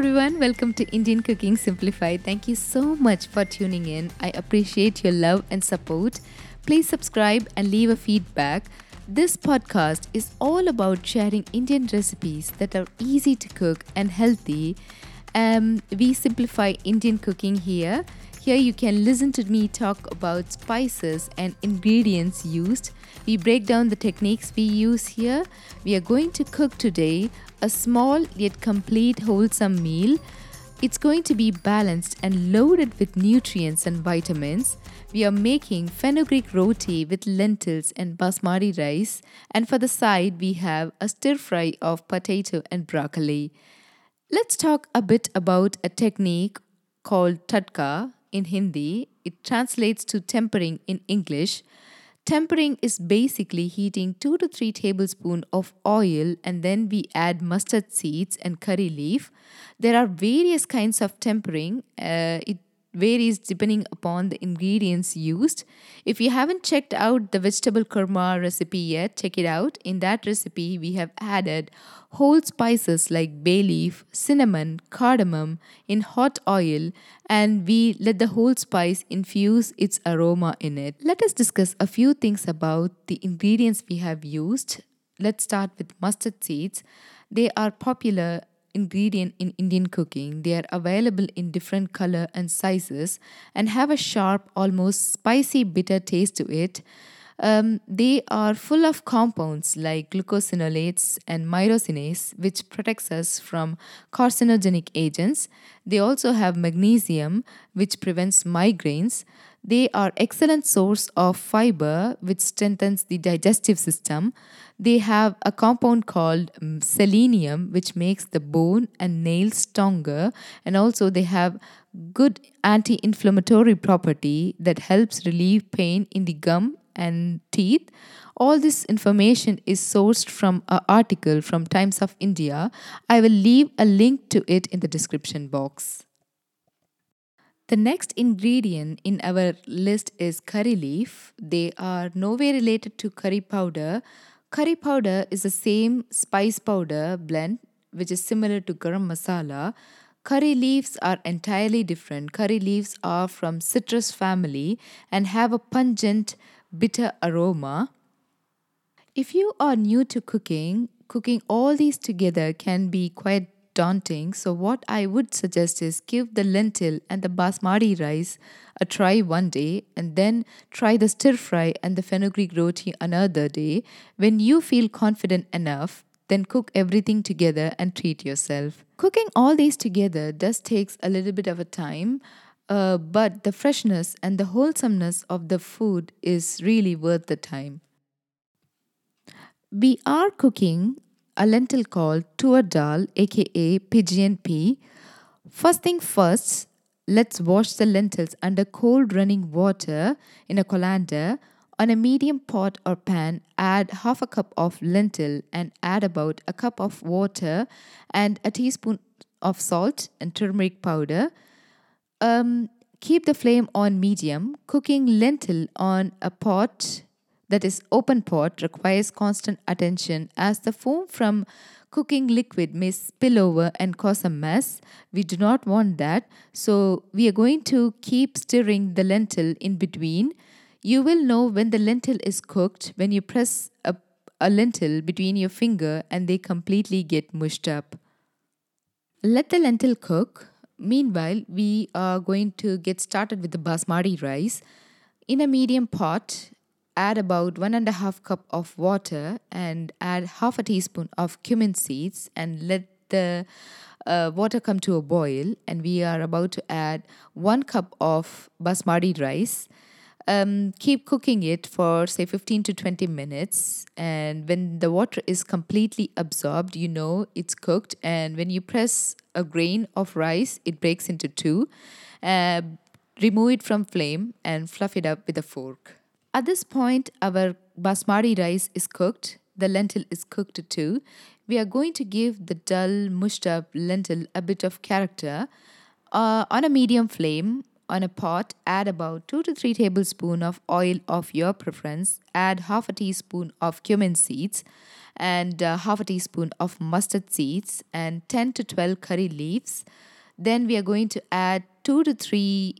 everyone, welcome to Indian Cooking Simplified. Thank you so much for tuning in. I appreciate your love and support. Please subscribe and leave a feedback. This podcast is all about sharing Indian recipes that are easy to cook and healthy. Um, we simplify Indian cooking here. Here you can listen to me talk about spices and ingredients used. We break down the techniques we use here. We are going to cook today a small yet complete wholesome meal. It's going to be balanced and loaded with nutrients and vitamins. We are making fenugreek roti with lentils and basmati rice, and for the side, we have a stir fry of potato and broccoli. Let's talk a bit about a technique called tadka in Hindi. It translates to tempering in English. Tempering is basically heating 2 to 3 tablespoons of oil and then we add mustard seeds and curry leaf. There are various kinds of tempering. Uh, it varies depending upon the ingredients used. If you haven't checked out the vegetable kurma recipe yet, check it out. In that recipe, we have added whole spices like bay leaf, cinnamon, cardamom in hot oil, and we let the whole spice infuse its aroma in it. Let us discuss a few things about the ingredients we have used. Let's start with mustard seeds. They are popular ingredient in Indian cooking. They are available in different color and sizes and have a sharp, almost spicy bitter taste to it. Um, they are full of compounds like glucosinolates and myrosinase, which protects us from carcinogenic agents. They also have magnesium, which prevents migraines. They are excellent source of fiber, which strengthens the digestive system. They have a compound called um, selenium, which makes the bone and nails stronger, and also they have good anti-inflammatory property that helps relieve pain in the gum and teeth. All this information is sourced from an article from Times of India. I will leave a link to it in the description box. The next ingredient in our list is curry leaf. They are nowhere related to curry powder. Curry powder is the same spice powder blend which is similar to garam masala. Curry leaves are entirely different. Curry leaves are from citrus family and have a pungent bitter aroma. If you are new to cooking, cooking all these together can be quite daunting. So, what I would suggest is give the lentil and the basmati rice a try one day and then try the stir fry and the fenugreek roti another day. When you feel confident enough, then cook everything together and treat yourself. Cooking all these together does takes a little bit of a time. Uh, but the freshness and the wholesomeness of the food is really worth the time. We are cooking a lentil called tur dal, aka pigeon pea. First thing first, let's wash the lentils under cold running water in a colander. On a medium pot or pan, add half a cup of lentil and add about a cup of water and a teaspoon of salt and turmeric powder. Um, keep the flame on medium. Cooking lentil on a pot that is open pot requires constant attention as the foam from cooking liquid may spill over and cause a mess. We do not want that. So we are going to keep stirring the lentil in between. You will know when the lentil is cooked when you press a, a lentil between your finger and they completely get mushed up. Let the lentil cook. Meanwhile, we are going to get started with the basmati rice. In a medium pot, add about one and a half cup of water and add half a teaspoon of cumin seeds and let the uh, water come to a boil. And we are about to add one cup of basmati rice. Um, keep cooking it for say 15 to 20 minutes. And when the water is completely absorbed you know it's cooked. And when you press a grain of rice it breaks into two. Uh, remove it from flame and fluff it up with a fork at this point, our basmati rice is cooked, the lentil is cooked too. We are going to give the dull, mushed up lentil a bit of character. Uh, on a medium flame, on a pot, add about 2 to 3 tablespoons of oil of your preference, add half a teaspoon of cumin seeds and uh, half a teaspoon of mustard seeds and 10 to 12 curry leaves. Then we are going to add 2 to 3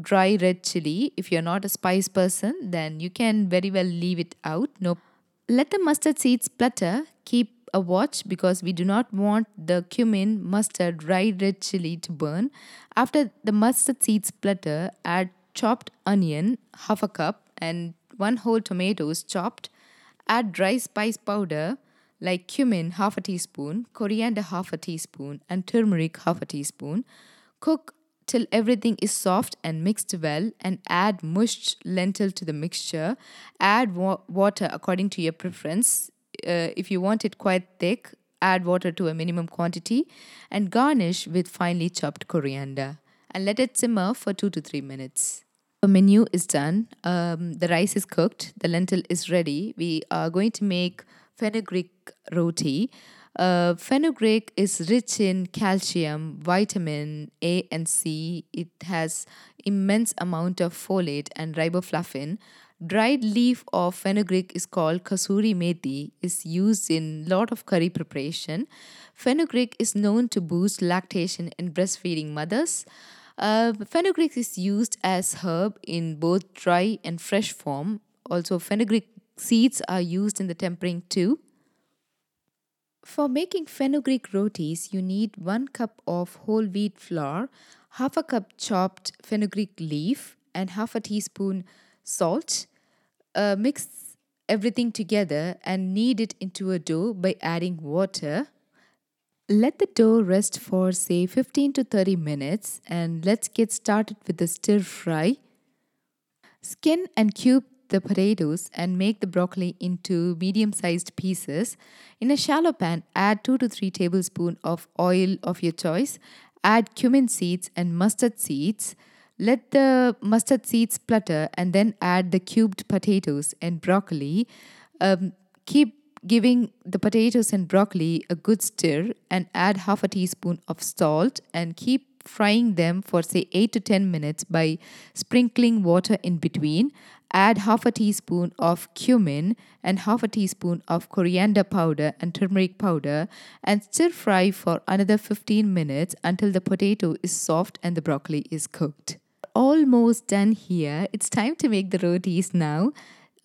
dry red chili. If you're not a spice person, then you can very well leave it out. No. Let the mustard seeds splutter. Keep a watch because we do not want the cumin, mustard, dry red chili to burn. After the mustard seeds splutter, add chopped onion, half a cup, and one whole tomatoes chopped. Add dry spice powder like cumin, half a teaspoon, coriander, half a teaspoon, and turmeric, half a teaspoon. Cook till everything is soft and mixed well and add mushed lentil to the mixture. Add wa- water according to your preference. Uh, if you want it quite thick, add water to a minimum quantity and garnish with finely chopped coriander and let it simmer for 2 to 3 minutes. The menu is done. Um, the rice is cooked. The lentil is ready. We are going to make fenugreek roti. Uh, fenugreek is rich in calcium, vitamin A and C. It has immense amount of folate and riboflavin. Dried leaf of fenugreek is called kasuri methi. is used in lot of curry preparation. Fenugreek is known to boost lactation in breastfeeding mothers. Uh, fenugreek is used as herb in both dry and fresh form. Also, fenugreek seeds are used in the tempering too. For making fenugreek rotis, you need 1 cup of whole wheat flour, half a cup chopped fenugreek leaf, and half a teaspoon salt. Uh, mix everything together and knead it into a dough by adding water. Let the dough rest for say 15 to 30 minutes and let's get started with the stir fry. Skin and cube the potatoes and make the broccoli into medium sized pieces. In a shallow pan, add 2 to 3 tablespoons of oil of your choice. Add cumin seeds and mustard seeds. Let the mustard seeds splutter and then add the cubed potatoes and broccoli. Um, keep giving the potatoes and broccoli a good stir and add half a teaspoon of salt and keep frying them for say 8 to 10 minutes by sprinkling water in between Add half a teaspoon of cumin and half a teaspoon of coriander powder and turmeric powder and stir fry for another 15 minutes until the potato is soft and the broccoli is cooked. Almost done here. It's time to make the rotis now.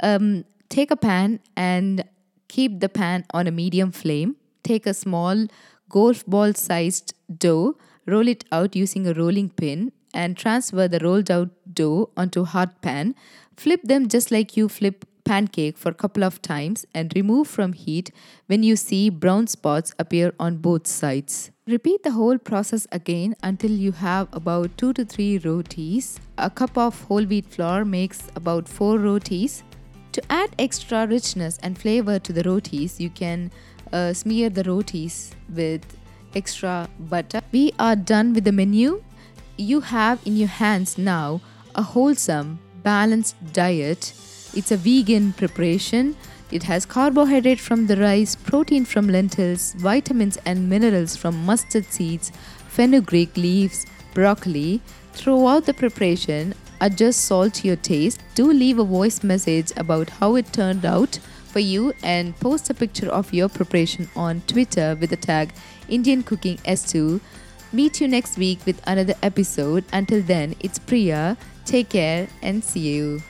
Um, take a pan and keep the pan on a medium flame. Take a small golf ball sized dough, roll it out using a rolling pin, and transfer the rolled out dough onto hot pan. Flip them just like you flip pancake for a couple of times and remove from heat when you see brown spots appear on both sides. Repeat the whole process again until you have about 2 to 3 rotis. A cup of whole wheat flour makes about 4 rotis. To add extra richness and flavor to the rotis, you can uh, smear the rotis with extra butter. We are done with the menu. You have in your hands now a wholesome balanced diet. It's a vegan preparation. It has carbohydrate from the rice, protein from lentils, vitamins and minerals from mustard seeds, fenugreek leaves, broccoli. Throughout the preparation, adjust salt to your taste. Do leave a voice message about how it turned out for you and post a picture of your preparation on Twitter with the tag Indian Cooking S2. Meet you next week with another episode. Until then, it's Priya. Take care and see you.